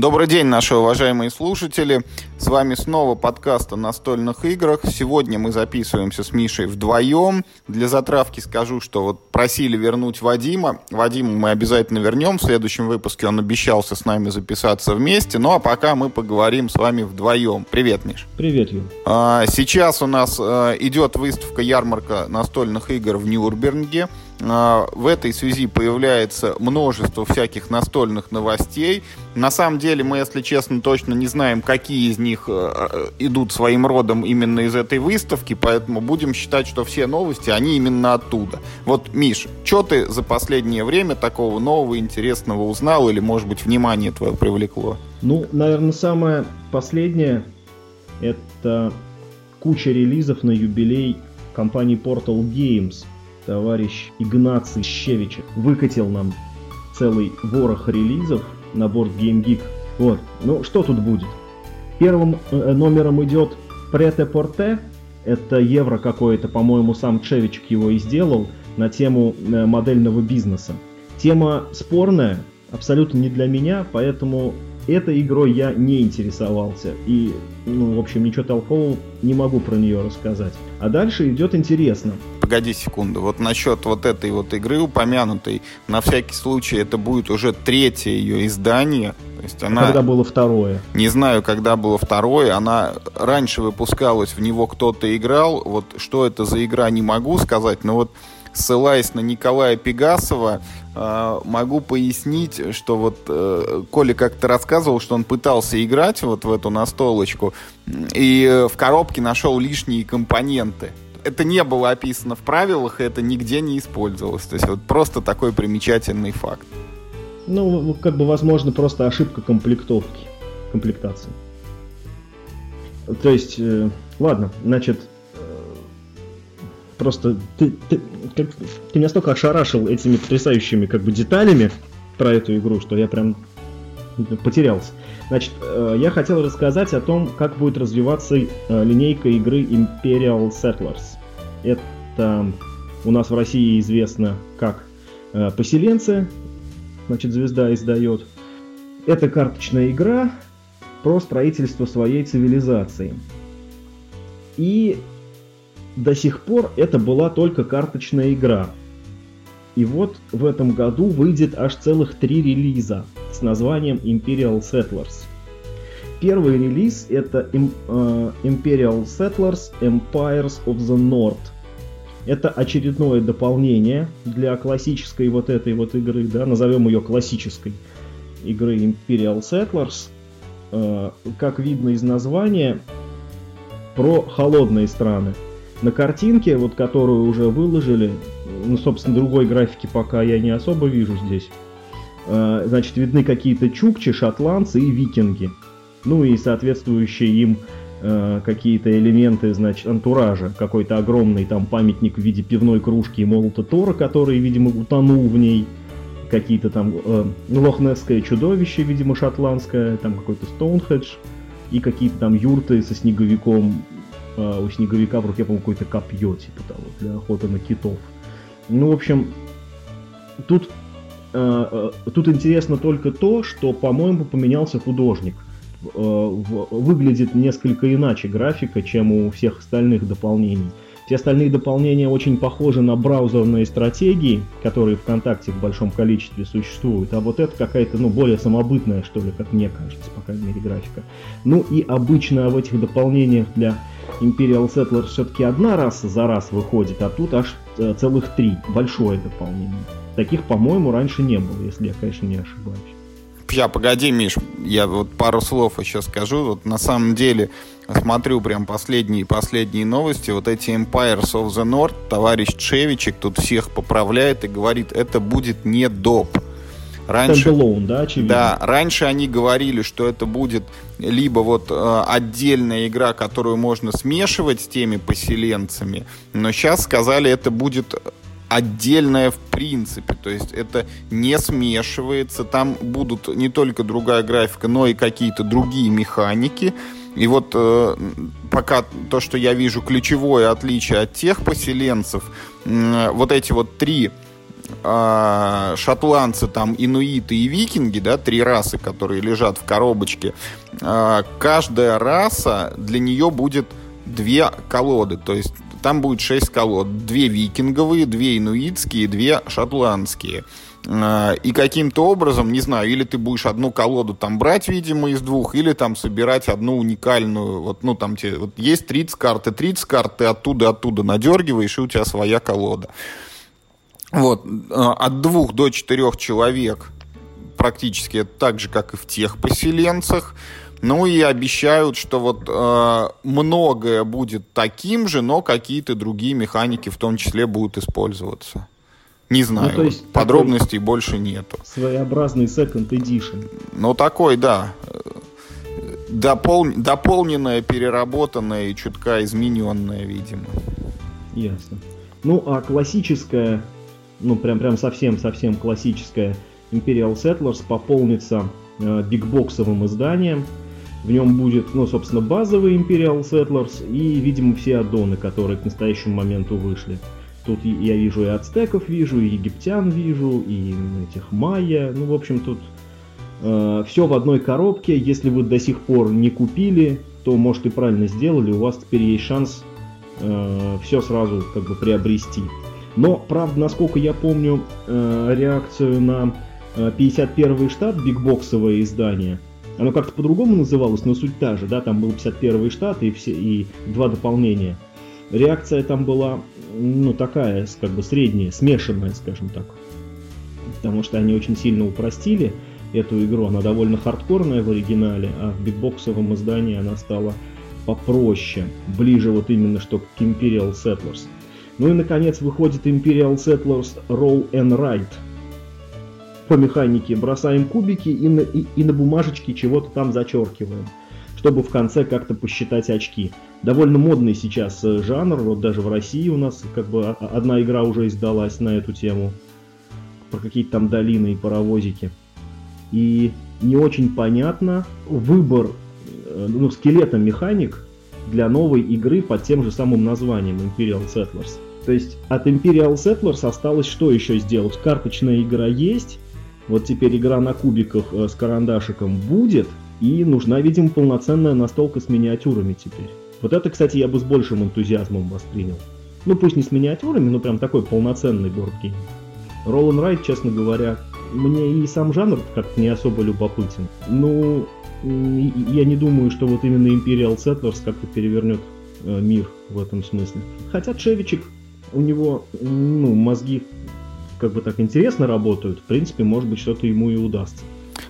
Добрый день, наши уважаемые слушатели. С вами снова подкаст о настольных играх. Сегодня мы записываемся с Мишей вдвоем. Для затравки скажу, что вот просили вернуть Вадима. Вадима мы обязательно вернем. В следующем выпуске он обещался с нами записаться вместе. Ну а пока мы поговорим с вами вдвоем. Привет, Миш. Привет, Ю. А, сейчас у нас а, идет выставка ярмарка настольных игр в Нюрнберге. А, в этой связи появляется множество всяких настольных новостей. На самом деле мы, если честно, точно не знаем, какие из них э, э, идут своим родом именно из этой выставки, поэтому будем считать, что все новости, они именно оттуда. Вот, Миш, что ты за последнее время такого нового, интересного узнал или, может быть, внимание твое привлекло? Ну, наверное, самое последнее — это куча релизов на юбилей компании Portal Games — товарищ Игнаций Щевичев выкатил нам целый ворох релизов на борт GameGeek. Вот, ну что тут будет? Первым э, номером идет Прете Порте, это евро какое-то, по-моему, сам Чевичек его и сделал, на тему э, модельного бизнеса. Тема спорная, абсолютно не для меня, поэтому этой игрой я не интересовался. И, ну, в общем, ничего толкового не могу про нее рассказать. А дальше идет интересно погоди секунду, вот насчет вот этой вот игры упомянутой, на всякий случай это будет уже третье ее издание. То есть она... Когда было второе? Не знаю, когда было второе. Она раньше выпускалась, в него кто-то играл. Вот что это за игра, не могу сказать, но вот ссылаясь на Николая Пегасова, э, могу пояснить, что вот э, Коля как-то рассказывал, что он пытался играть вот в эту настолочку и в коробке нашел лишние компоненты это не было описано в правилах, и это нигде не использовалось. То есть вот просто такой примечательный факт. Ну, как бы, возможно, просто ошибка комплектовки, комплектации. То есть, э, ладно, значит, просто ты, ты, как, ты меня столько ошарашил этими потрясающими как бы деталями про эту игру, что я прям потерялся. Значит, э, я хотел рассказать о том, как будет развиваться э, линейка игры Imperial Settlers. Это у нас в России известно как э, поселенцы, значит, звезда издает. Это карточная игра про строительство своей цивилизации. И до сих пор это была только карточная игра. И вот в этом году выйдет аж целых три релиза с названием Imperial Settlers. Первый релиз это э, Imperial Settlers Empires of the North. Это очередное дополнение для классической вот этой вот игры, да, назовем ее классической игры Imperial Settlers. Э, как видно из названия, про холодные страны. На картинке, вот которую уже выложили, ну, собственно, другой графики пока я не особо вижу здесь. Э, значит, видны какие-то чукчи, шотландцы и викинги. Ну и соответствующие им э, какие-то элементы, значит, антуража. Какой-то огромный там памятник в виде пивной кружки и молота Тора, который, видимо, утонул в ней. Какие-то там э, лохнесское чудовище, видимо, шотландское, там какой-то Стоунхедж. И какие-то там юрты со снеговиком. Э, у снеговика в руке, по-моему, какое-то копье, типа того, для охоты на китов. Ну, в общем, тут, э, тут интересно только то, что, по-моему, поменялся художник. Э, выглядит несколько иначе графика, чем у всех остальных дополнений. Все остальные дополнения очень похожи на браузерные стратегии, которые ВКонтакте в большом количестве существуют, а вот это какая-то, ну, более самобытная, что ли, как мне кажется, по крайней мере, графика. Ну и обычно в этих дополнениях для Imperial Settlers все-таки одна раса за раз выходит, а тут аж э, целых три. Большое дополнение. Таких, по-моему, раньше не было, если я, конечно, не ошибаюсь. Сейчас, погоди, Миш, я вот пару слов еще скажу. Вот на самом деле смотрю прям последние последние новости. Вот эти Empires of the North, товарищ Чевичек тут всех поправляет и говорит, это будет не доп. Раньше, Standalone, да, очевидно. Да, раньше они говорили, что это будет либо вот э, отдельная игра, которую можно смешивать с теми поселенцами, но сейчас сказали, это будет отдельная в принципе. То есть это не смешивается. Там будут не только другая графика, но и какие-то другие механики. И вот э, пока то, что я вижу ключевое отличие от тех поселенцев, э, вот эти вот три э, шотландцы, там инуиты и викинги, да, три расы, которые лежат в коробочке, э, каждая раса для нее будет две колоды, то есть там будет шесть колод, две викинговые, две инуитские, две шотландские. А, и каким-то образом, не знаю, или ты будешь одну колоду там брать, видимо, из двух, или там собирать одну уникальную, вот, ну, там тебе, вот есть 30 карт, и 30 карт ты оттуда-оттуда надергиваешь, и у тебя своя колода. Вот, а, от двух до четырех человек практически так же, как и в тех поселенцах. Ну и обещают, что вот э, многое будет таким же, но какие-то другие механики в том числе будут использоваться. Не знаю, ну, то есть подробностей больше нету. Своеобразный second edition. Ну такой, да. Допол... Дополненная, переработанная и чутка измененная, видимо. Ясно. Ну, а классическая, ну прям прям совсем-совсем классическая Imperial Settlers пополнится э, бигбоксовым изданием. В нем будет, ну, собственно, базовый Imperial Settlers и, видимо, все аддоны, которые к настоящему моменту вышли. Тут я вижу и ацтеков вижу, и египтян вижу, и этих майя. Ну, в общем, тут э, все в одной коробке. Если вы до сих пор не купили, то, может, и правильно сделали. У вас теперь есть шанс э, все сразу как бы приобрести. Но, правда, насколько я помню э, реакцию на э, 51 штат, бигбоксовое издание, оно как-то по-другому называлось, но суть та же, да, там был 51 штат и, все, и два дополнения. Реакция там была ну, такая, как бы средняя, смешанная, скажем так. Потому что они очень сильно упростили эту игру. Она довольно хардкорная в оригинале, а в битбоксовом издании она стала попроще, ближе вот именно что к Imperial Settlers. Ну и, наконец, выходит Imperial Settlers Roll and Write. По механике бросаем кубики и на, и, и на бумажечке чего-то там зачеркиваем чтобы в конце как-то посчитать очки. Довольно модный сейчас э, жанр, вот даже в России у нас как бы одна игра уже издалась на эту тему, про какие-то там долины и паровозики. И не очень понятно выбор э, ну, скелета механик для новой игры под тем же самым названием Imperial Settlers. То есть от Imperial Settlers осталось что еще сделать? Карточная игра есть, вот теперь игра на кубиках э, с карандашиком будет – и нужна, видимо, полноценная настолка с миниатюрами теперь. Вот это, кстати, я бы с большим энтузиазмом воспринял. Ну, пусть не с миниатюрами, но прям такой полноценный бордгейм. Roll Райт, честно говоря, мне и сам жанр как-то не особо любопытен. Ну, я не думаю, что вот именно Imperial Settlers как-то перевернет э, мир в этом смысле. Хотя Чевичек, у него ну, мозги как бы так интересно работают, в принципе, может быть, что-то ему и удастся.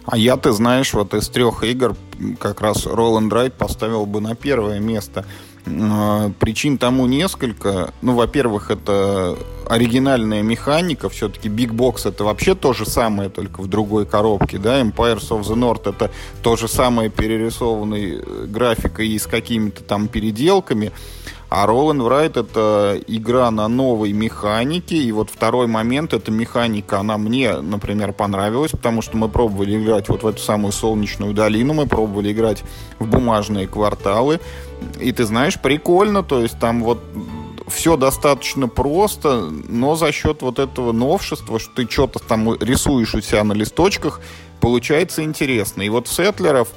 А я, ты знаешь, вот из трех игр как раз Roland Ride поставил бы на первое место. А, причин тому несколько. Ну, во-первых, это оригинальная механика. Все-таки Big Box это вообще то же самое, только в другой коробке. Да? Empires of the North это то же самое перерисованной э, графикой и с какими-то там переделками. А Roll and Write это игра на новой механике. И вот второй момент, эта механика, она мне, например, понравилась, потому что мы пробовали играть вот в эту самую солнечную долину, мы пробовали играть в бумажные кварталы. И ты знаешь, прикольно, то есть там вот все достаточно просто, но за счет вот этого новшества, что ты что-то там рисуешь у себя на листочках, получается интересно. И вот сетлеров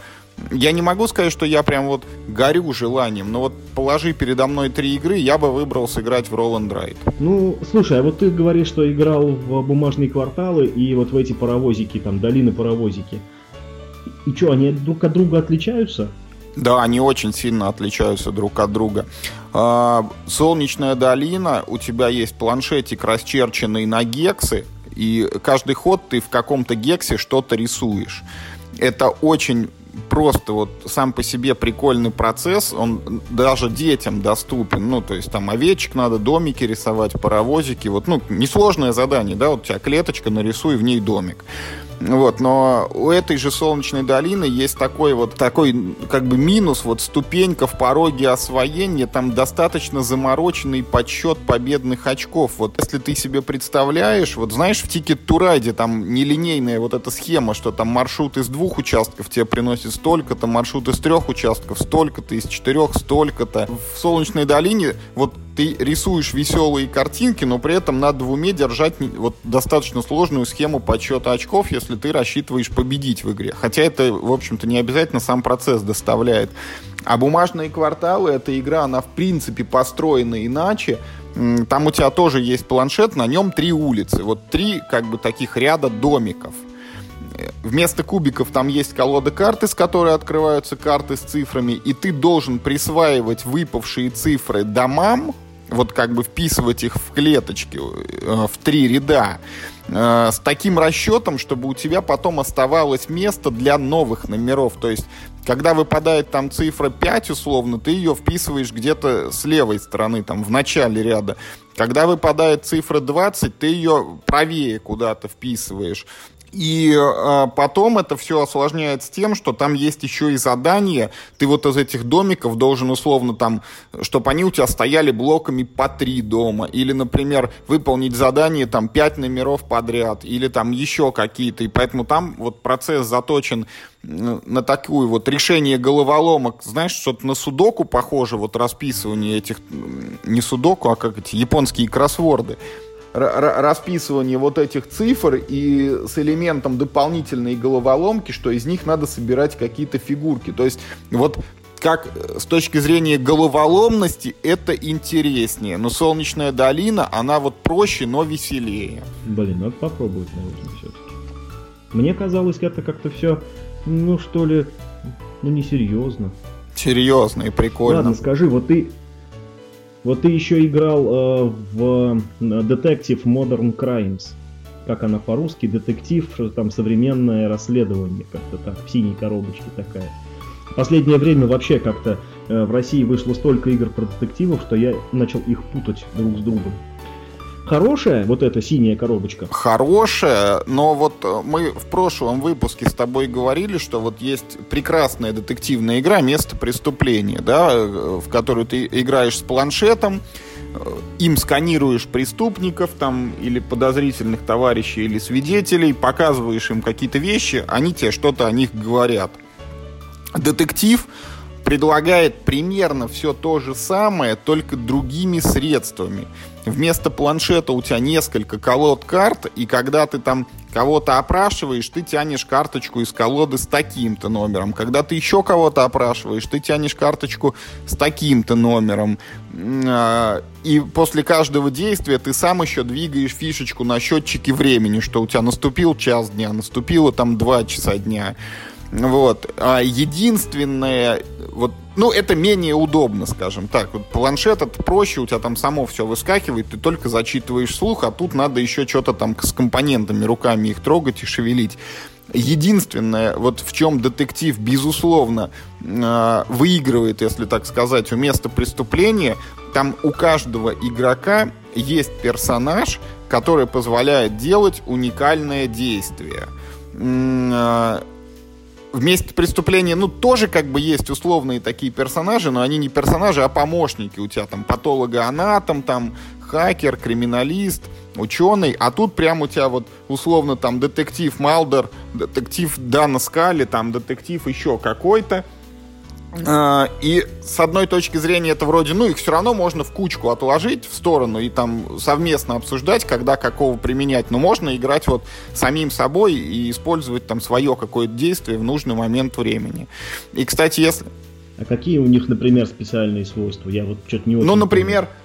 я не могу сказать, что я прям вот горю желанием, но вот положи передо мной три игры, я бы выбрал сыграть в Roll and Ride. Ну, слушай, а вот ты говоришь, что играл в бумажные кварталы и вот в эти паровозики, там, долины-паровозики. И что, они друг от друга отличаются? Да, они очень сильно отличаются друг от друга. А, Солнечная долина, у тебя есть планшетик, расчерченный на гексы, и каждый ход ты в каком-то гексе что-то рисуешь. Это очень просто вот сам по себе прикольный процесс, он даже детям доступен, ну, то есть там овечек надо, домики рисовать, паровозики, вот, ну, несложное задание, да, вот у тебя клеточка, нарисуй в ней домик. Вот, но у этой же солнечной долины есть такой вот такой как бы минус, вот ступенька в пороге освоения, там достаточно замороченный подсчет победных очков. Вот если ты себе представляешь, вот знаешь, в to Ride там нелинейная вот эта схема, что там маршрут из двух участков тебе приносит столько-то, маршрут из трех участков столько-то, из четырех столько-то. В солнечной долине вот ты рисуешь веселые картинки, но при этом надо в уме держать вот достаточно сложную схему подсчета очков, если ты рассчитываешь победить в игре. Хотя это, в общем-то, не обязательно сам процесс доставляет. А бумажные кварталы, эта игра, она в принципе построена иначе. Там у тебя тоже есть планшет, на нем три улицы. Вот три как бы таких ряда домиков. Вместо кубиков там есть колода карт, из которой открываются карты с цифрами, и ты должен присваивать выпавшие цифры домам, вот как бы вписывать их в клеточки, э, в три ряда, э, с таким расчетом, чтобы у тебя потом оставалось место для новых номеров. То есть, когда выпадает там цифра 5, условно, ты ее вписываешь где-то с левой стороны, там, в начале ряда. Когда выпадает цифра 20, ты ее правее куда-то вписываешь. И э, потом это все осложняется тем, что там есть еще и задание. Ты вот из этих домиков должен условно там, чтобы они у тебя стояли блоками по три дома. Или, например, выполнить задание там пять номеров подряд. Или там еще какие-то. И поэтому там вот процесс заточен на такую вот решение головоломок, знаешь, что-то на судоку похоже, вот расписывание этих, не судоку, а как эти японские кроссворды расписывание вот этих цифр и с элементом дополнительной головоломки, что из них надо собирать какие-то фигурки. То есть вот как э, с точки зрения головоломности это интереснее. Но «Солнечная долина», она вот проще, но веселее. Блин, надо попробовать, наверное, все-таки. Мне казалось, это как-то все, ну что ли, ну несерьезно. Серьезно и прикольно. Ладно, скажи, вот ты вот ты еще играл э, в Detective Modern Crimes. Как она по-русски? Детектив, там современное расследование, как-то так, в синей коробочке такая. В последнее время вообще как-то э, в России вышло столько игр про детективов, что я начал их путать друг с другом. Хорошая вот эта синяя коробочка? Хорошая, но вот э, мы в прошлом выпуске с тобой говорили, что вот есть прекрасная детективная игра «Место преступления», да, э, в которую ты играешь с планшетом, э, им сканируешь преступников там или подозрительных товарищей или свидетелей, показываешь им какие-то вещи, они тебе что-то о них говорят. Детектив предлагает примерно все то же самое, только другими средствами вместо планшета у тебя несколько колод карт, и когда ты там кого-то опрашиваешь, ты тянешь карточку из колоды с таким-то номером. Когда ты еще кого-то опрашиваешь, ты тянешь карточку с таким-то номером. А, и после каждого действия ты сам еще двигаешь фишечку на счетчике времени, что у тебя наступил час дня, наступило там два часа дня. Вот. А единственное, вот, ну, это менее удобно, скажем так. Вот планшет это проще, у тебя там само все выскакивает, ты только зачитываешь слух, а тут надо еще что-то там с компонентами, руками их трогать и шевелить. Единственное, вот в чем детектив, безусловно, а, выигрывает, если так сказать, у места преступления, там у каждого игрока есть персонаж, который позволяет делать уникальное действие а, в месте преступления, ну, тоже как бы есть условные такие персонажи, но они не персонажи, а помощники. У тебя там патологоанатом, там хакер, криминалист, ученый, а тут прям у тебя вот условно там детектив Малдер, детектив Дана Скали, там детектив еще какой-то, и с одной точки зрения это вроде, ну, их все равно можно в кучку отложить в сторону и там совместно обсуждать, когда какого применять. Но можно играть вот самим собой и использовать там свое какое-то действие в нужный момент времени. И, кстати, если... А какие у них, например, специальные свойства? Я вот что-то не очень... Ну, например, помню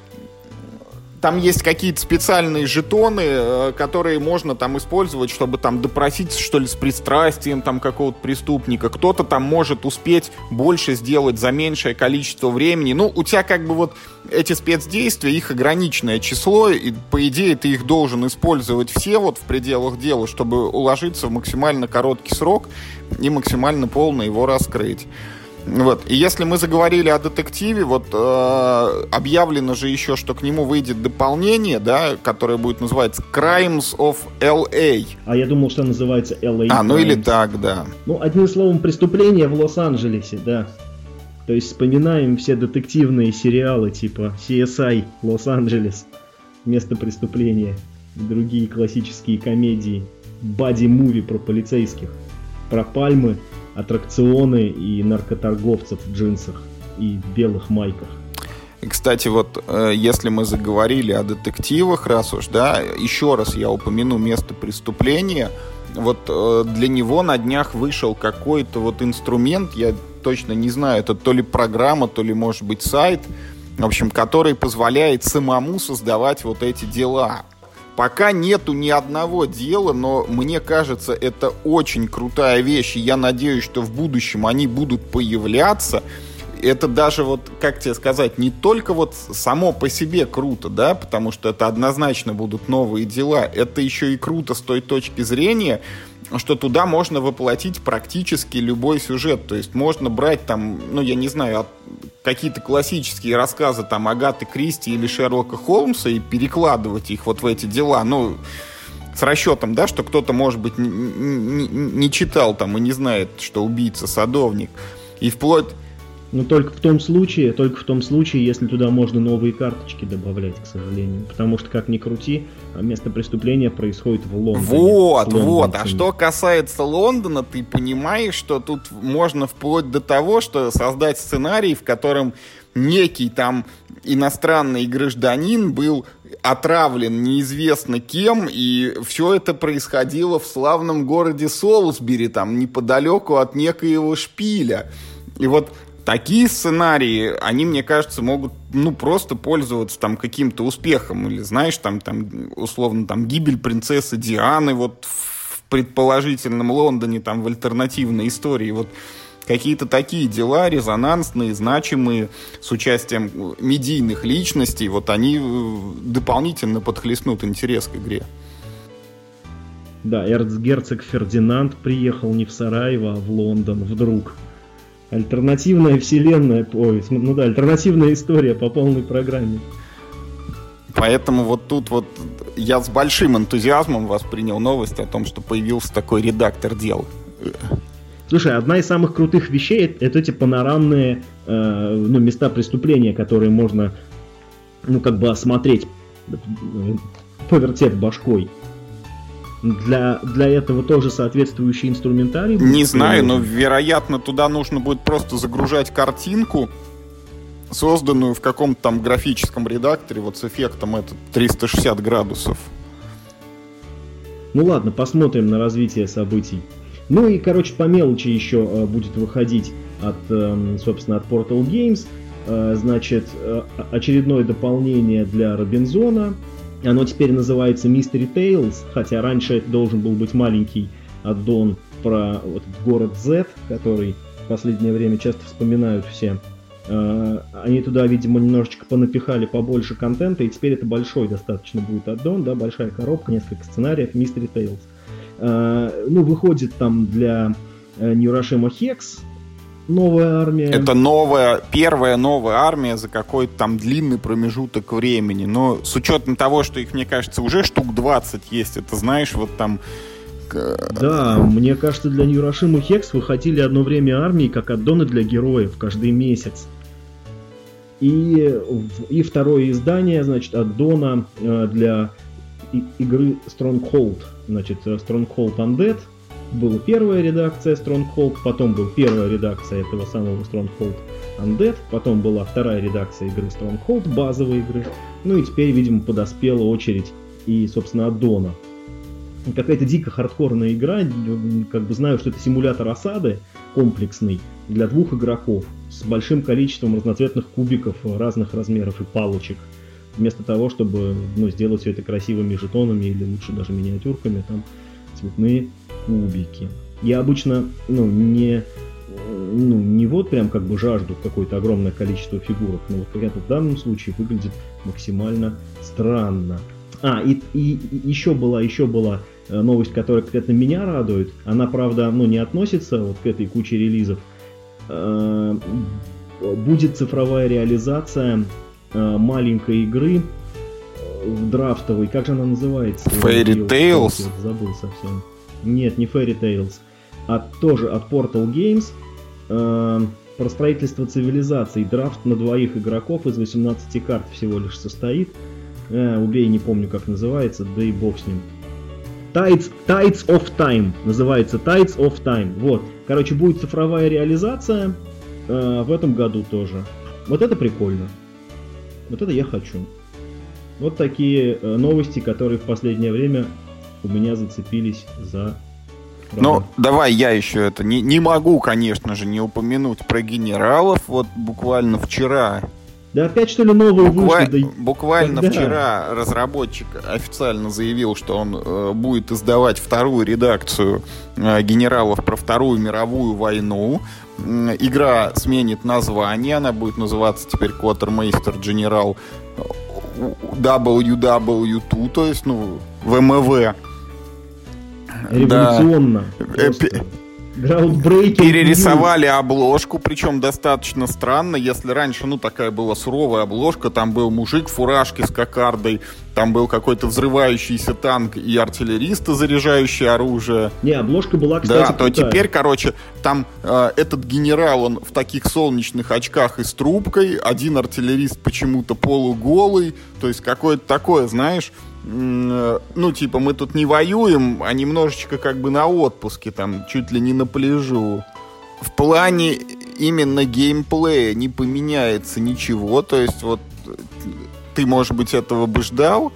там есть какие-то специальные жетоны, э, которые можно там использовать, чтобы там допросить, что ли, с пристрастием там какого-то преступника. Кто-то там может успеть больше сделать за меньшее количество времени. Ну, у тебя как бы вот эти спецдействия, их ограниченное число, и по идее ты их должен использовать все вот в пределах дела, чтобы уложиться в максимально короткий срок и максимально полно его раскрыть. Вот. И если мы заговорили о детективе, вот э, объявлено же еще, что к нему выйдет дополнение, да, которое будет называться Crimes of LA. А я думал, что называется LA. А, Crimes. ну или так, да. Ну, одним словом, преступление в Лос-Анджелесе, да. То есть вспоминаем все детективные сериалы типа CSI Лос-Анджелес, место преступления, и другие классические комедии, бади-муви про полицейских, про пальмы, аттракционы и наркоторговцев в джинсах и белых майках. Кстати, вот э, если мы заговорили о детективах, раз уж, да, еще раз я упомяну место преступления. Вот э, для него на днях вышел какой-то вот инструмент, я точно не знаю, это то ли программа, то ли, может быть, сайт, в общем, который позволяет самому создавать вот эти дела. Пока нету ни одного дела, но мне кажется, это очень крутая вещь, и я надеюсь, что в будущем они будут появляться. Это даже вот, как тебе сказать, не только вот само по себе круто, да, потому что это однозначно будут новые дела, это еще и круто с той точки зрения, что туда можно воплотить практически любой сюжет. То есть можно брать там, ну, я не знаю, какие-то классические рассказы там Агаты Кристи или Шерлока Холмса и перекладывать их вот в эти дела. Ну, с расчетом, да, что кто-то, может быть, не, не, не читал там и не знает, что убийца садовник. И вплоть но только в том случае, только в том случае, если туда можно новые карточки добавлять, к сожалению. Потому что, как ни крути, место преступления происходит в Лондоне. Вот, вот. А что касается Лондона, ты понимаешь, что тут можно вплоть до того, что создать сценарий, в котором некий там иностранный гражданин был отравлен неизвестно кем, и все это происходило в славном городе Солсбери, там неподалеку от некоего шпиля. И вот такие сценарии, они, мне кажется, могут, ну, просто пользоваться там каким-то успехом. Или, знаешь, там, там, условно, там, гибель принцессы Дианы вот в предположительном Лондоне, там, в альтернативной истории. Вот какие-то такие дела резонансные, значимые, с участием медийных личностей, вот они э, дополнительно подхлестнут интерес к игре. Да, эрцгерцог Фердинанд приехал не в Сараево, а в Лондон вдруг. Альтернативная вселенная, ой, ну да, альтернативная история по полной программе. Поэтому вот тут вот я с большим энтузиазмом воспринял новость о том, что появился такой редактор дел. Слушай, одна из самых крутых вещей это эти панорамные э, ну, места преступления, которые можно ну как бы осмотреть, э, повертев башкой для, для этого тоже соответствующий инструментарий? Не знаю, но, вероятно, туда нужно будет просто загружать картинку, созданную в каком-то там графическом редакторе, вот с эффектом этот 360 градусов. Ну ладно, посмотрим на развитие событий. Ну и, короче, по мелочи еще э, будет выходить от, э, собственно, от Portal Games. Э, значит, э, очередное дополнение для Робинзона. Оно теперь называется Mystery Tales, хотя раньше это должен был быть маленький аддон про вот этот город Z, который в последнее время часто вспоминают все. А, они туда, видимо, немножечко понапихали побольше контента, и теперь это большой достаточно будет аддон, да, большая коробка, несколько сценариев, Mystery Tales. А, ну, выходит там для Ньюрашима Хекс, новая армия. Это новая, первая новая армия за какой-то там длинный промежуток времени. Но с учетом того, что их, мне кажется, уже штук 20 есть, это знаешь, вот там... Да, мне кажется, для Ньюрашиму Хекс выходили одно время армии как аддоны для героев каждый месяц. И, и второе издание, значит, аддона э, для игры Stronghold. Значит, э, Stronghold Undead — была первая редакция Stronghold, потом была первая редакция этого самого Stronghold Undead, потом была вторая редакция игры Stronghold, базовой игры, ну и теперь, видимо, подоспела очередь и, собственно, Аддона. Какая-то дико хардкорная игра, как бы знаю, что это симулятор осады комплексный для двух игроков с большим количеством разноцветных кубиков разных размеров и палочек. Вместо того, чтобы ну, сделать все это красивыми жетонами или лучше даже миниатюрками, там цветные кубики. Я обычно, ну, не, ну, не вот прям как бы жажду какое-то огромное количество фигурок, но вот это в данном случае выглядит максимально странно. А, и, и, и еще была, еще была э, новость, которая конкретно меня радует. Она, правда, ну, не относится вот к этой куче релизов. Э, будет цифровая реализация э, маленькой игры в драфтовой, как же она называется? Fairy Tales? Забыл совсем. Нет, не Fairy Tales, а тоже от Portal Games. Э, про строительство цивилизаций. Драфт на двоих игроков из 18 карт всего лишь состоит. Э, убей, не помню как называется, да и бог с ним. Tides, Tides of Time. Называется Tides of Time. Вот. Короче, будет цифровая реализация э, в этом году тоже. Вот это прикольно. Вот это я хочу. Вот такие э, новости, которые в последнее время у меня зацепились за... Ну, давай я еще это... Не, не могу, конечно же, не упомянуть про генералов. Вот буквально вчера да опять что ли новые Буква... вышли? Да... Буквально Когда? вчера разработчик официально заявил, что он э, будет издавать вторую редакцию э, генералов про Вторую мировую войну. Э, игра сменит название, она будет называться теперь Quartermaster General WW2, то есть, ну, ВМВ. Революционно. Да. Перерисовали обложку, причем достаточно странно, если раньше, ну, такая была суровая обложка, там был мужик в фуражке с кокардой, там был какой-то взрывающийся танк и артиллеристы, заряжающие оружие. Не, обложка была, кстати, Да, то теперь, короче, там э, этот генерал, он в таких солнечных очках и с трубкой, один артиллерист почему-то полуголый, то есть какое-то такое, знаешь, ну, типа, мы тут не воюем, а немножечко как бы на отпуске, там, чуть ли не на пляжу. В плане именно геймплея не поменяется ничего, то есть вот ты, может быть, этого бы ждал,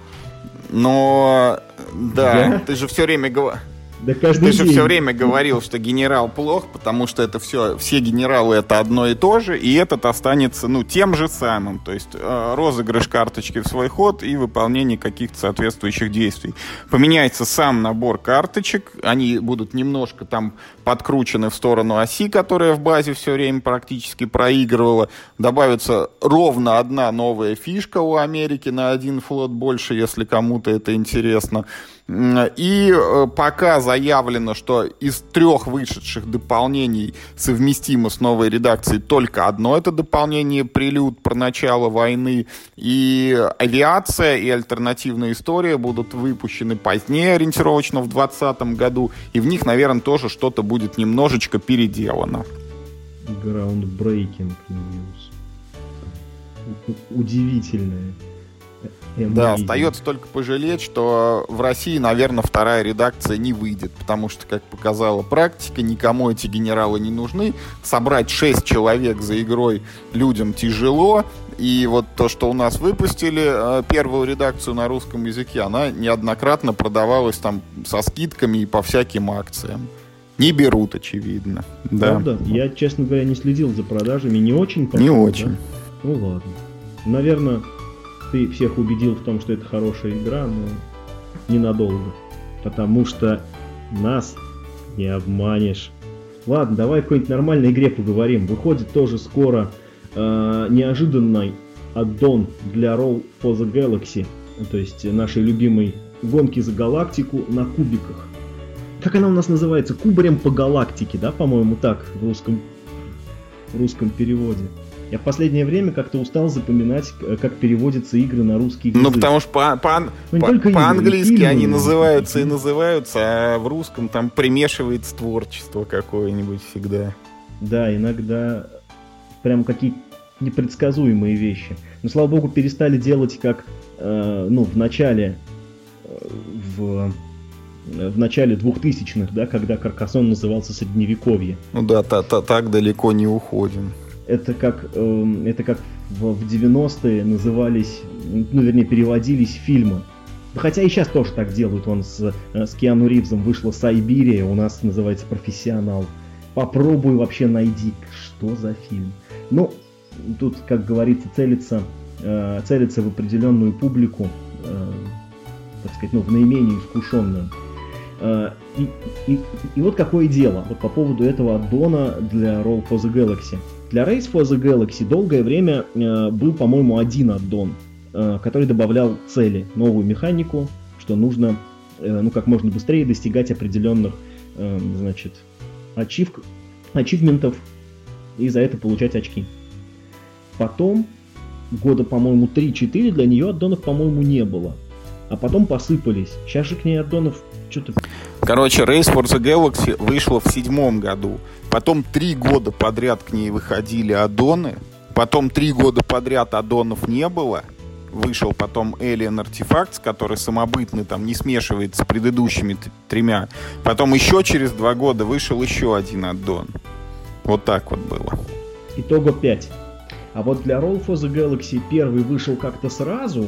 но да, Я? ты же все время говоришь да каждый Ты же все время говорил, что генерал плох, потому что это все, все генералы это одно и то же, и этот останется, ну, тем же самым. То есть э, розыгрыш карточки в свой ход и выполнение каких-то соответствующих действий. Поменяется сам набор карточек, они будут немножко там подкручены в сторону оси, которая в базе все время практически проигрывала. Добавится ровно одна новая фишка у Америки на один флот больше, если кому-то это интересно. И э, пока заявлено, что из трех вышедших дополнений совместимо с новой редакцией только одно это дополнение «Прелюд» про начало войны. И авиация и альтернативная история будут выпущены позднее, ориентировочно в 2020 году. И в них, наверное, тоже что-то будет немножечко переделано. Groundbreaking news. Удивительное. Да, остается только пожалеть, что в России, наверное, вторая редакция не выйдет, потому что, как показала практика, никому эти генералы не нужны. Собрать 6 человек за игрой людям тяжело, и вот то, что у нас выпустили э, первую редакцию на русском языке, она неоднократно продавалась там со скидками и по всяким акциям. Не берут, очевидно. Да. Правда? Я, честно говоря, не следил за продажами, не очень. Пошел, не очень. Да? Ну ладно. Наверное, ты всех убедил в том, что это хорошая игра, но ненадолго. Потому что нас не обманешь. Ладно, давай о какой-нибудь нормальной игре поговорим. Выходит тоже скоро э, неожиданный аддон для Roll for the Galaxy. То есть нашей любимой гонки за галактику на кубиках. Как она у нас называется? Кубарем по галактике, да, по-моему, так в русском, в русском переводе. Я в последнее время как-то устал запоминать, как переводятся игры на русский ну, язык. Ну, потому что по, по, ну, по, по-английски фильмы, они называются и называются, а в русском там примешивается творчество какое-нибудь всегда. Да, иногда прям какие-то непредсказуемые вещи. Но, слава богу, перестали делать как, э, ну, в начале, э, в в начале двухтысячных, да, когда Каркасон назывался Средневековье. Ну да, та, та, так далеко не уходим это как, э, это как в, в 90-е назывались, ну, вернее, переводились фильмы. Хотя и сейчас тоже так делают. Он с, э, с Киану Ривзом вышла Сайбирия, у нас называется «Профессионал». Попробуй вообще найди, что за фильм. Ну, тут, как говорится, целится, э, целится в определенную публику, э, так сказать, ну, в наименее искушенную. Э, и, и, и вот какое дело вот по поводу этого аддона для Roll for the Galaxy. Для Race for the Galaxy долгое время э, был, по-моему, один аддон, э, который добавлял цели, новую механику, что нужно ну, как можно быстрее достигать определенных значит, ачив... ачивментов и за это получать очки. Потом, года, по-моему, 3-4 для нее аддонов, по-моему, не было. А потом посыпались. Сейчас же к ней аддонов что-то... Короче, Race for the Galaxy вышла в седьмом году. Потом три года подряд к ней выходили аддоны. Потом три года подряд аддонов не было. Вышел потом Alien Artifacts, который самобытный, там не смешивается с предыдущими тремя. Потом еще через два года вышел еще один аддон. Вот так вот было. Итого пять. А вот для Roll for the Galaxy первый вышел как-то сразу,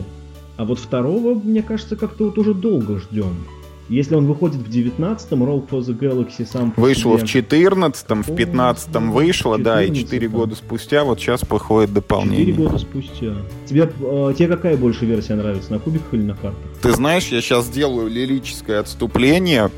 а вот второго, мне кажется, как-то вот уже долго ждем. Если он выходит в 19-м, Roll for the Galaxy сам Вышло себе... в 14-м, в 15-м вышло, да, и 4 года спустя вот сейчас выходит дополнение. 4 года спустя. Тебе, э, тебе какая больше версия нравится, на кубиках или на картах? Ты знаешь, я сейчас сделаю лирическое отступление.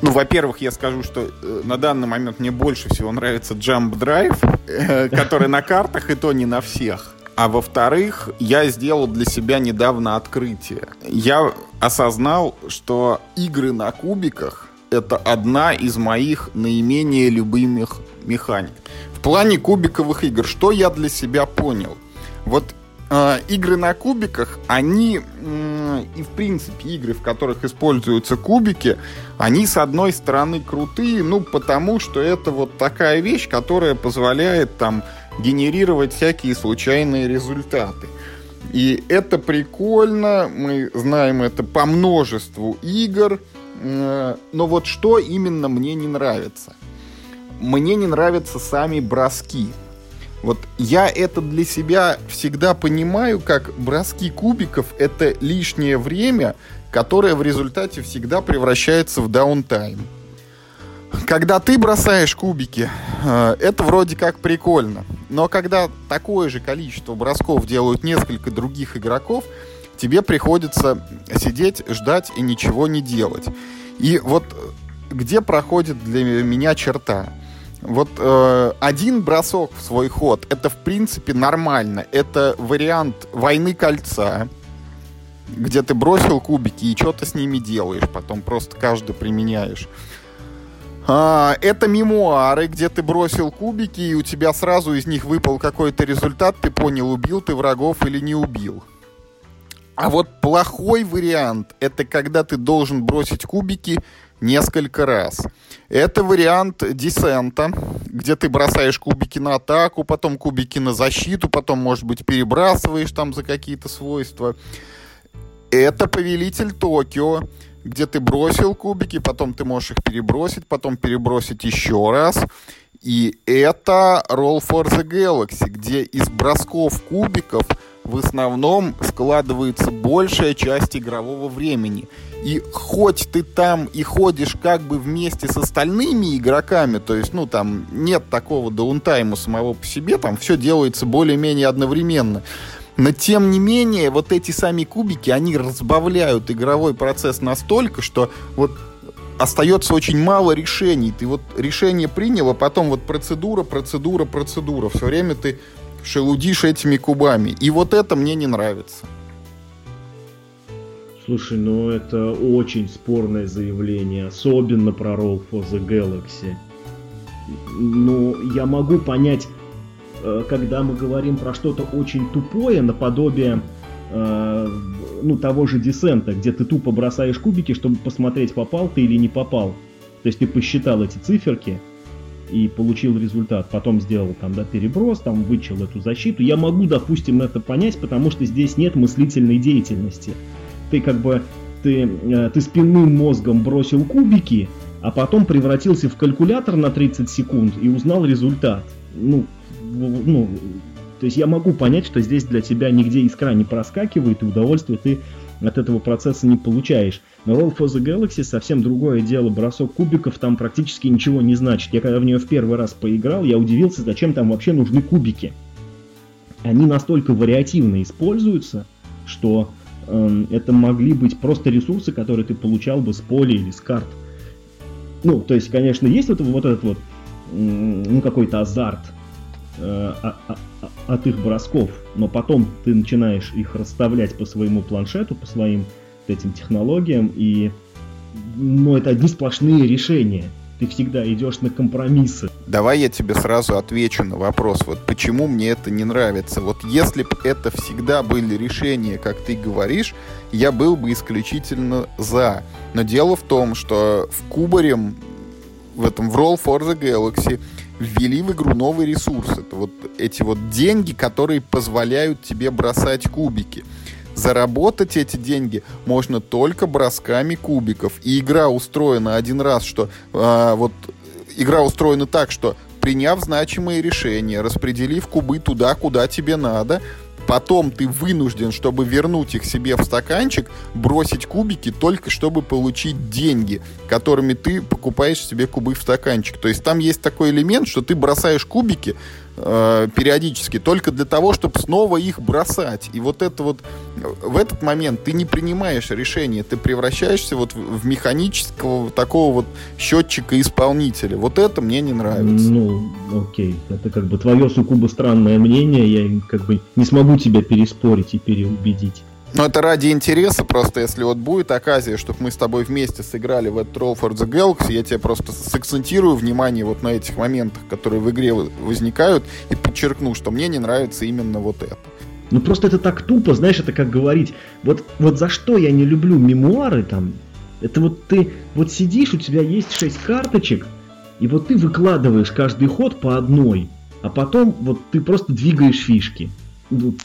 Ну, во-первых, я скажу, что э, на данный момент мне больше всего нравится Jump Drive, э, который на картах, и то не на всех. А во-вторых, я сделал для себя недавно открытие. Я осознал, что игры на кубиках — это одна из моих наименее любимых механик. В плане кубиковых игр, что я для себя понял? Вот э, игры на кубиках, они э, и в принципе игры, в которых используются кубики, они с одной стороны крутые, ну потому что это вот такая вещь, которая позволяет там генерировать всякие случайные результаты. И это прикольно, мы знаем это по множеству игр, э, но вот что именно мне не нравится? Мне не нравятся сами броски. Вот я это для себя всегда понимаю, как броски кубиков — это лишнее время, которое в результате всегда превращается в даунтайм. Когда ты бросаешь кубики, э, это вроде как прикольно. Но когда такое же количество бросков делают несколько других игроков, тебе приходится сидеть, ждать и ничего не делать. И вот где проходит для меня черта? Вот э, один бросок в свой ход это в принципе нормально. Это вариант войны кольца, где ты бросил кубики и что-то с ними делаешь, потом просто каждый применяешь. А, это мемуары, где ты бросил кубики, и у тебя сразу из них выпал какой-то результат, ты понял, убил ты врагов или не убил. А вот плохой вариант — это когда ты должен бросить кубики несколько раз. Это вариант десента, где ты бросаешь кубики на атаку, потом кубики на защиту, потом, может быть, перебрасываешь там за какие-то свойства. Это повелитель Токио, где ты бросил кубики, потом ты можешь их перебросить, потом перебросить еще раз. И это Roll for the Galaxy, где из бросков кубиков в основном складывается большая часть игрового времени. И хоть ты там и ходишь как бы вместе с остальными игроками, то есть, ну, там нет такого даунтайма самого по себе, там все делается более-менее одновременно. Но тем не менее, вот эти сами кубики, они разбавляют игровой процесс настолько, что вот остается очень мало решений. Ты вот решение принял, а потом вот процедура, процедура, процедура. Все время ты шелудишь этими кубами. И вот это мне не нравится. Слушай, ну это очень спорное заявление, особенно про Roll for the Galaxy. Ну, я могу понять когда мы говорим про что-то очень тупое, наподобие э, ну, того же десента, где ты тупо бросаешь кубики, чтобы посмотреть, попал ты или не попал. То есть ты посчитал эти циферки и получил результат. Потом сделал там, да, переброс, там вычел эту защиту. Я могу, допустим, это понять, потому что здесь нет мыслительной деятельности. Ты как бы, ты, э, ты спинным мозгом бросил кубики, а потом превратился в калькулятор на 30 секунд и узнал результат. Ну, ну, то есть я могу понять, что здесь для тебя нигде искра не проскакивает, и удовольствие ты от этого процесса не получаешь. Но Roll for the Galaxy совсем другое дело. Бросок кубиков там практически ничего не значит. Я когда в нее в первый раз поиграл, я удивился, зачем там вообще нужны кубики. Они настолько вариативно используются, что э, это могли быть просто ресурсы, которые ты получал бы с поля или с карт. Ну, то есть, конечно, есть вот, вот этот вот, ну, какой-то азарт от их бросков, но потом ты начинаешь их расставлять по своему планшету, по своим этим технологиям, и ну, это одни сплошные решения. Ты всегда идешь на компромиссы. Давай я тебе сразу отвечу на вопрос, вот почему мне это не нравится. Вот если бы это всегда были решения, как ты говоришь, я был бы исключительно за. Но дело в том, что в Кубарем, в этом в Roll for the Galaxy, ввели в игру новый ресурс. Это вот эти вот деньги, которые позволяют тебе бросать кубики. Заработать эти деньги можно только бросками кубиков. И игра устроена один раз, что э, вот игра устроена так, что приняв значимые решения, распределив кубы туда, куда тебе надо, Потом ты вынужден, чтобы вернуть их себе в стаканчик, бросить кубики только чтобы получить деньги, которыми ты покупаешь себе кубы в стаканчик. То есть там есть такой элемент, что ты бросаешь кубики э, периодически только для того, чтобы снова их бросать. И вот это вот в этот момент ты не принимаешь решение, ты превращаешься вот в, в механического такого вот счетчика-исполнителя. Вот это мне не нравится. Ну, окей. Это как бы твое сугубо странное мнение, я как бы не смогу тебя переспорить и переубедить. Но это ради интереса, просто если вот будет оказия, чтобы мы с тобой вместе сыграли в этот Roll for the Galaxy, я тебе просто сакцентирую внимание вот на этих моментах, которые в игре возникают, и подчеркну, что мне не нравится именно вот это. Ну просто это так тупо, знаешь, это как говорить, вот, вот за что я не люблю мемуары там, это вот ты вот сидишь, у тебя есть шесть карточек, и вот ты выкладываешь каждый ход по одной, а потом вот ты просто двигаешь фишки.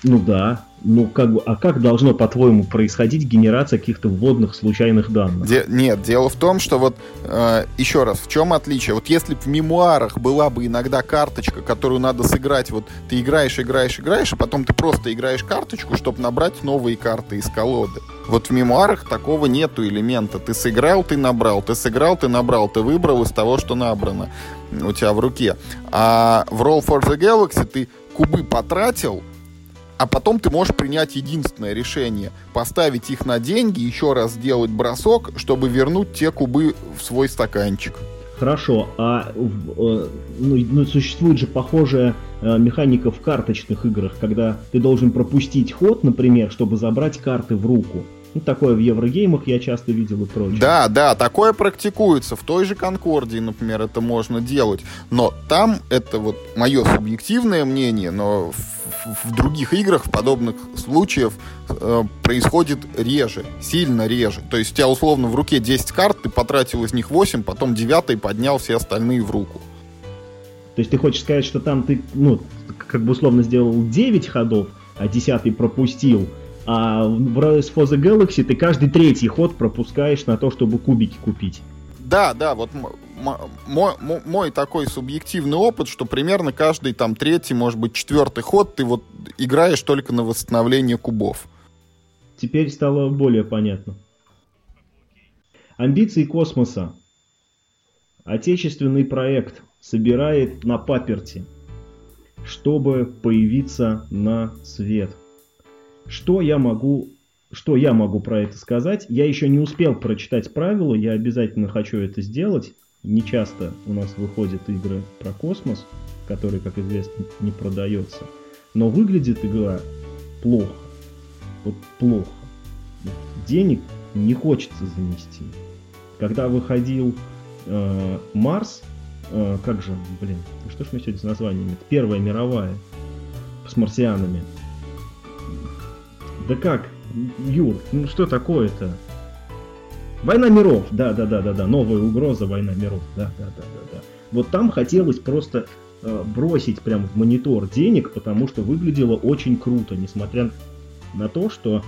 Ну, да, ну, как бы, а как должно, по-твоему, происходить генерация каких-то вводных случайных данных? Де- нет, дело в том, что вот, э, еще раз, в чем отличие? Вот если в мемуарах была бы иногда карточка, которую надо сыграть, вот ты играешь, играешь, играешь, а потом ты просто играешь карточку, чтобы набрать новые карты из колоды. Вот в мемуарах такого нету элемента. Ты сыграл, ты набрал, ты сыграл, ты набрал, ты выбрал из того, что набрано у тебя в руке. А в Roll for the Galaxy ты кубы потратил, а потом ты можешь принять единственное решение. Поставить их на деньги, еще раз сделать бросок, чтобы вернуть те кубы в свой стаканчик. Хорошо, а э, ну, ну, существует же похожая э, механика в карточных играх, когда ты должен пропустить ход, например, чтобы забрать карты в руку. Ну, такое в Еврогеймах я часто видел и прочее. Да, да, такое практикуется. В той же Конкордии, например, это можно делать. Но там, это вот мое субъективное мнение, но в, в других играх в подобных случаев э, происходит реже, сильно реже. То есть у тебя условно в руке 10 карт, ты потратил из них 8, потом 9 поднял все остальные в руку. То есть ты хочешь сказать, что там ты, ну, как бы условно сделал 9 ходов, а 10 пропустил, а в Rise for the Galaxy ты каждый третий ход пропускаешь на то, чтобы кубики купить. Да, да, вот мой, мой такой субъективный опыт, что примерно каждый там третий, может быть, четвертый ход ты вот играешь только на восстановление кубов. Теперь стало более понятно. Амбиции космоса. Отечественный проект собирает на паперти, чтобы появиться на свет – что я могу что я могу про это сказать? Я еще не успел прочитать правила, я обязательно хочу это сделать. Не часто у нас выходят игры про космос, которые, как известно, не продается. Но выглядит игра плохо. Вот плохо. Денег не хочется занести. Когда выходил э, Марс, э, как же, блин, что ж мы сегодня с названиями? Первая мировая с марсианами. Да как? Юр, ну что такое-то? Война миров, да, да, да, да, да, новая угроза, война миров, да, да, да, да, да. Вот там хотелось просто э, бросить прям в монитор денег, потому что выглядело очень круто, несмотря на то, что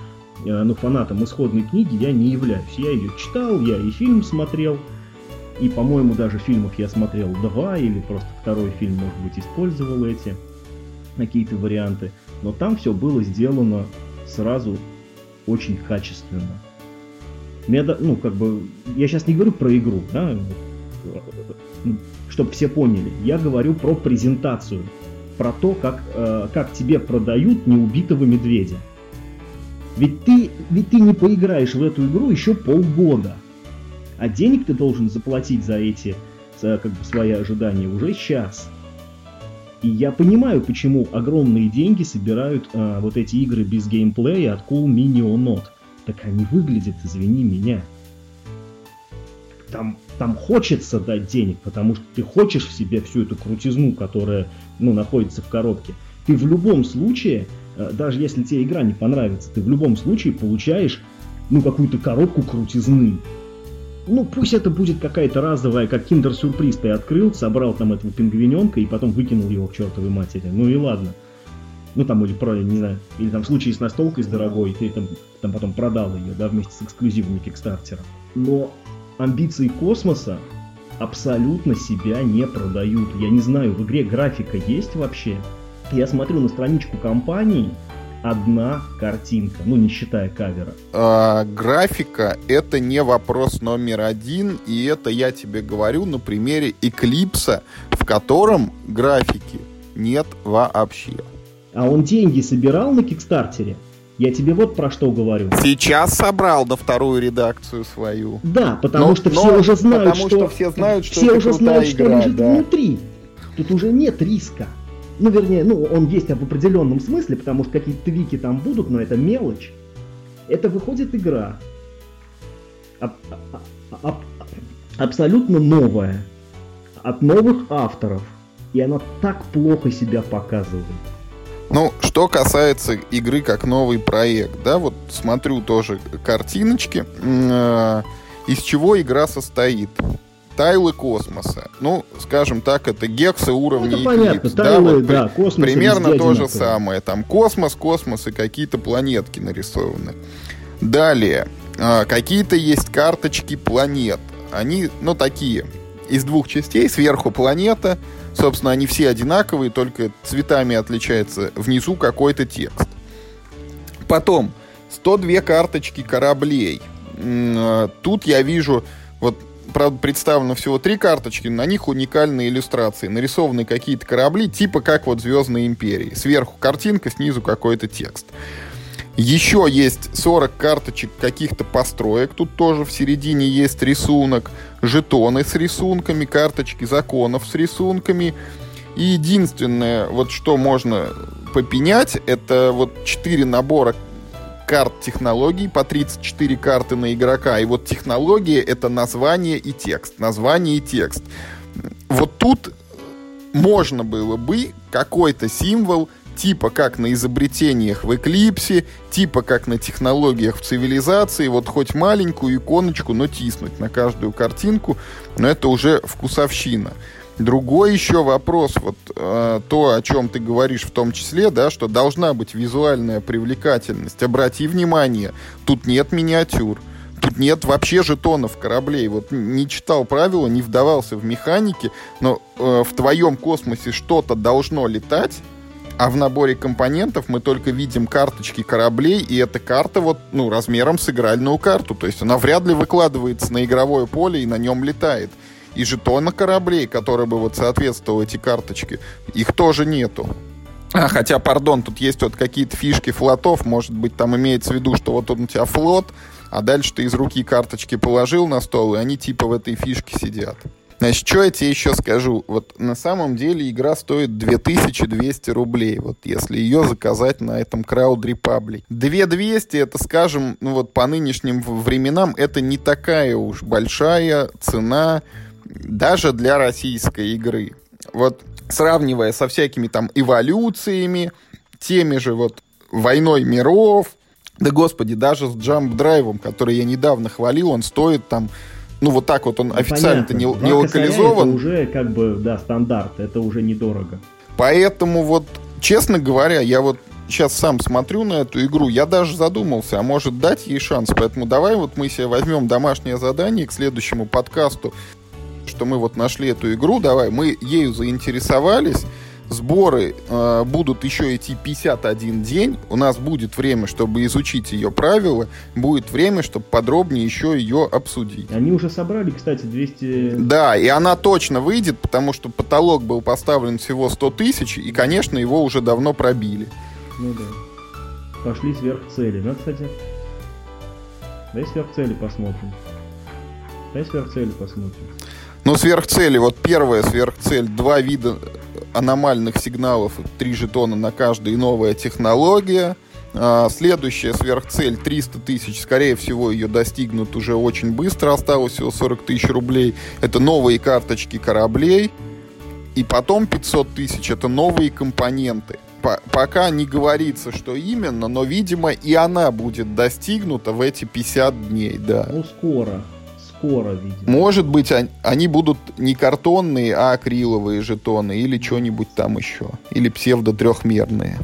э, ну, фанатом исходной книги я не являюсь. Я ее читал, я и фильм смотрел, и, по-моему, даже в фильмах я смотрел два, или просто второй фильм, может быть, использовал эти какие-то варианты. Но там все было сделано сразу очень качественно. Мне, ну, как бы, я сейчас не говорю про игру, да, чтобы все поняли. Я говорю про презентацию, про то, как, э, как тебе продают неубитого медведя. Ведь ты, ведь ты не поиграешь в эту игру еще полгода. А денег ты должен заплатить за эти, как бы, свои ожидания уже сейчас. И я понимаю, почему огромные деньги собирают а, вот эти игры без геймплея от Cool Mini Not. Так они выглядят, извини меня. Там, там хочется дать денег, потому что ты хочешь в себе всю эту крутизну, которая ну, находится в коробке. Ты в любом случае, а, даже если тебе игра не понравится, ты в любом случае получаешь ну, какую-то коробку крутизны ну, пусть это будет какая-то разовая, как киндер-сюрприз ты открыл, собрал там этого пингвиненка и потом выкинул его к чертовой матери. Ну и ладно. Ну там, или, про, не знаю, или там в случае с настолкой с дорогой, ты там, там потом продал ее, да, вместе с эксклюзивами Кикстартера. Но амбиции космоса, абсолютно себя не продают. Я не знаю, в игре графика есть вообще? Я смотрю на страничку компании, одна картинка, ну не считая кавера. А, графика это не вопрос номер один, и это я тебе говорю на примере Эклипса, в котором графики нет вообще. А он деньги собирал на Кикстартере? Я тебе вот про что говорю. Сейчас собрал на вторую редакцию свою. Да, потому но, что но, все уже знают, потому что, что все знают, что все уже знают, игра, что лежит да. внутри. Тут уже нет риска. Ну, вернее, ну, он есть в определенном смысле, потому что какие-то твики там будут, но это мелочь. Это выходит игра. А, а, а, абсолютно новая. От новых авторов. И она так плохо себя показывает. Ну, что касается игры как новый проект, да, вот смотрю тоже картиночки, э, из чего игра состоит. Тайлы космоса. Ну, скажем так, это гексы уровня ну, понятно, да, тайлы, вот, да, космос примерно то же самое. Там космос, космос и какие-то планетки нарисованы. Далее, э, какие-то есть карточки планет. Они, ну, такие, из двух частей. Сверху планета, Собственно, они все одинаковые, только цветами отличается внизу какой-то текст. Потом, 102 карточки кораблей. Э, тут я вижу, вот, правда, представлено всего три карточки, на них уникальные иллюстрации. Нарисованы какие-то корабли, типа как вот Звездной Империи. Сверху картинка, снизу какой-то текст. Еще есть 40 карточек каких-то построек. Тут тоже в середине есть рисунок. Жетоны с рисунками, карточки законов с рисунками. И единственное, вот что можно попенять, это вот 4 набора карт технологий, по 34 карты на игрока. И вот технология — это название и текст. Название и текст. Вот тут можно было бы какой-то символ — типа как на изобретениях в Эклипсе, типа как на технологиях в цивилизации, вот хоть маленькую иконочку, но тиснуть на каждую картинку, но это уже вкусовщина. Другой еще вопрос, вот э, то, о чем ты говоришь в том числе, да, что должна быть визуальная привлекательность. Обрати внимание, тут нет миниатюр, тут нет вообще жетонов кораблей. Вот не читал правила, не вдавался в механики, но э, в твоем космосе что-то должно летать, а в наборе компонентов мы только видим карточки кораблей, и эта карта вот, ну, размером с игральную карту. То есть она вряд ли выкладывается на игровое поле и на нем летает. И жетона кораблей, которые бы вот соответствовали эти карточки, их тоже нету. А, хотя, пардон, тут есть вот какие-то фишки флотов, может быть, там имеется в виду, что вот он у тебя флот, а дальше ты из руки карточки положил на стол, и они типа в этой фишке сидят. Значит, что я тебе еще скажу? Вот на самом деле игра стоит 2200 рублей, вот если ее заказать на этом Crowd Republic. 2200 это, скажем, ну вот по нынешним временам, это не такая уж большая цена даже для российской игры. Вот сравнивая со всякими там эволюциями, теми же вот войной миров, да господи, даже с Drive, который я недавно хвалил, он стоит там ну вот так вот он ну, официально-то не, не локализован. Это уже как бы, да, стандарт, это уже недорого. Поэтому вот, честно говоря, я вот сейчас сам смотрю на эту игру, я даже задумался, а может дать ей шанс. Поэтому давай вот мы себе возьмем домашнее задание к следующему подкасту, что мы вот нашли эту игру, давай, мы ею заинтересовались, Сборы э, будут еще идти 51 день. У нас будет время, чтобы изучить ее правила. Будет время, чтобы подробнее еще ее обсудить. Они уже собрали, кстати, 200... Да, и она точно выйдет, потому что потолок был поставлен всего 100 тысяч, и, конечно, его уже давно пробили. Ну да. Пошли сверх цели. Ну, кстати, дай сверх цели посмотрим. Дай сверх цели посмотрим. Ну, сверхцели, вот первая сверхцель, два вида аномальных сигналов, три жетона на каждый, новая технология. А, следующая сверхцель 300 тысяч, скорее всего, ее достигнут уже очень быстро, осталось всего 40 тысяч рублей. Это новые карточки кораблей. И потом 500 тысяч, это новые компоненты. По пока не говорится, что именно, но, видимо, и она будет достигнута в эти 50 дней, да. Ну, скоро скоро, видимо. Может быть, они, будут не картонные, а акриловые жетоны или что-нибудь там еще. Или псевдо-трехмерные.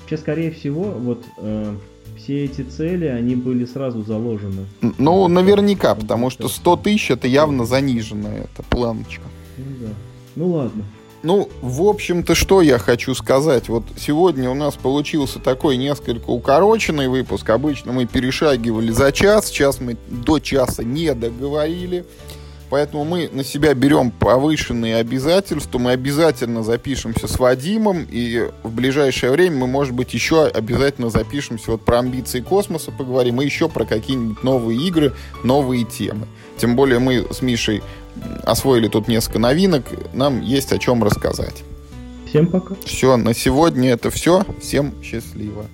Вообще, скорее всего, вот э, все эти цели, они были сразу заложены. Ну, наверняка, потому что 100 тысяч это явно заниженная эта планочка. Ну да. Ну ладно. Ну, в общем-то, что я хочу сказать. Вот сегодня у нас получился такой несколько укороченный выпуск. Обычно мы перешагивали за час, сейчас мы до часа не договорили. Поэтому мы на себя берем повышенные обязательства. Мы обязательно запишемся с Вадимом. И в ближайшее время мы, может быть, еще обязательно запишемся. Вот про амбиции космоса поговорим. И еще про какие-нибудь новые игры, новые темы. Тем более мы с Мишей освоили тут несколько новинок. Нам есть о чем рассказать. Всем пока. Все, на сегодня это все. Всем счастливо.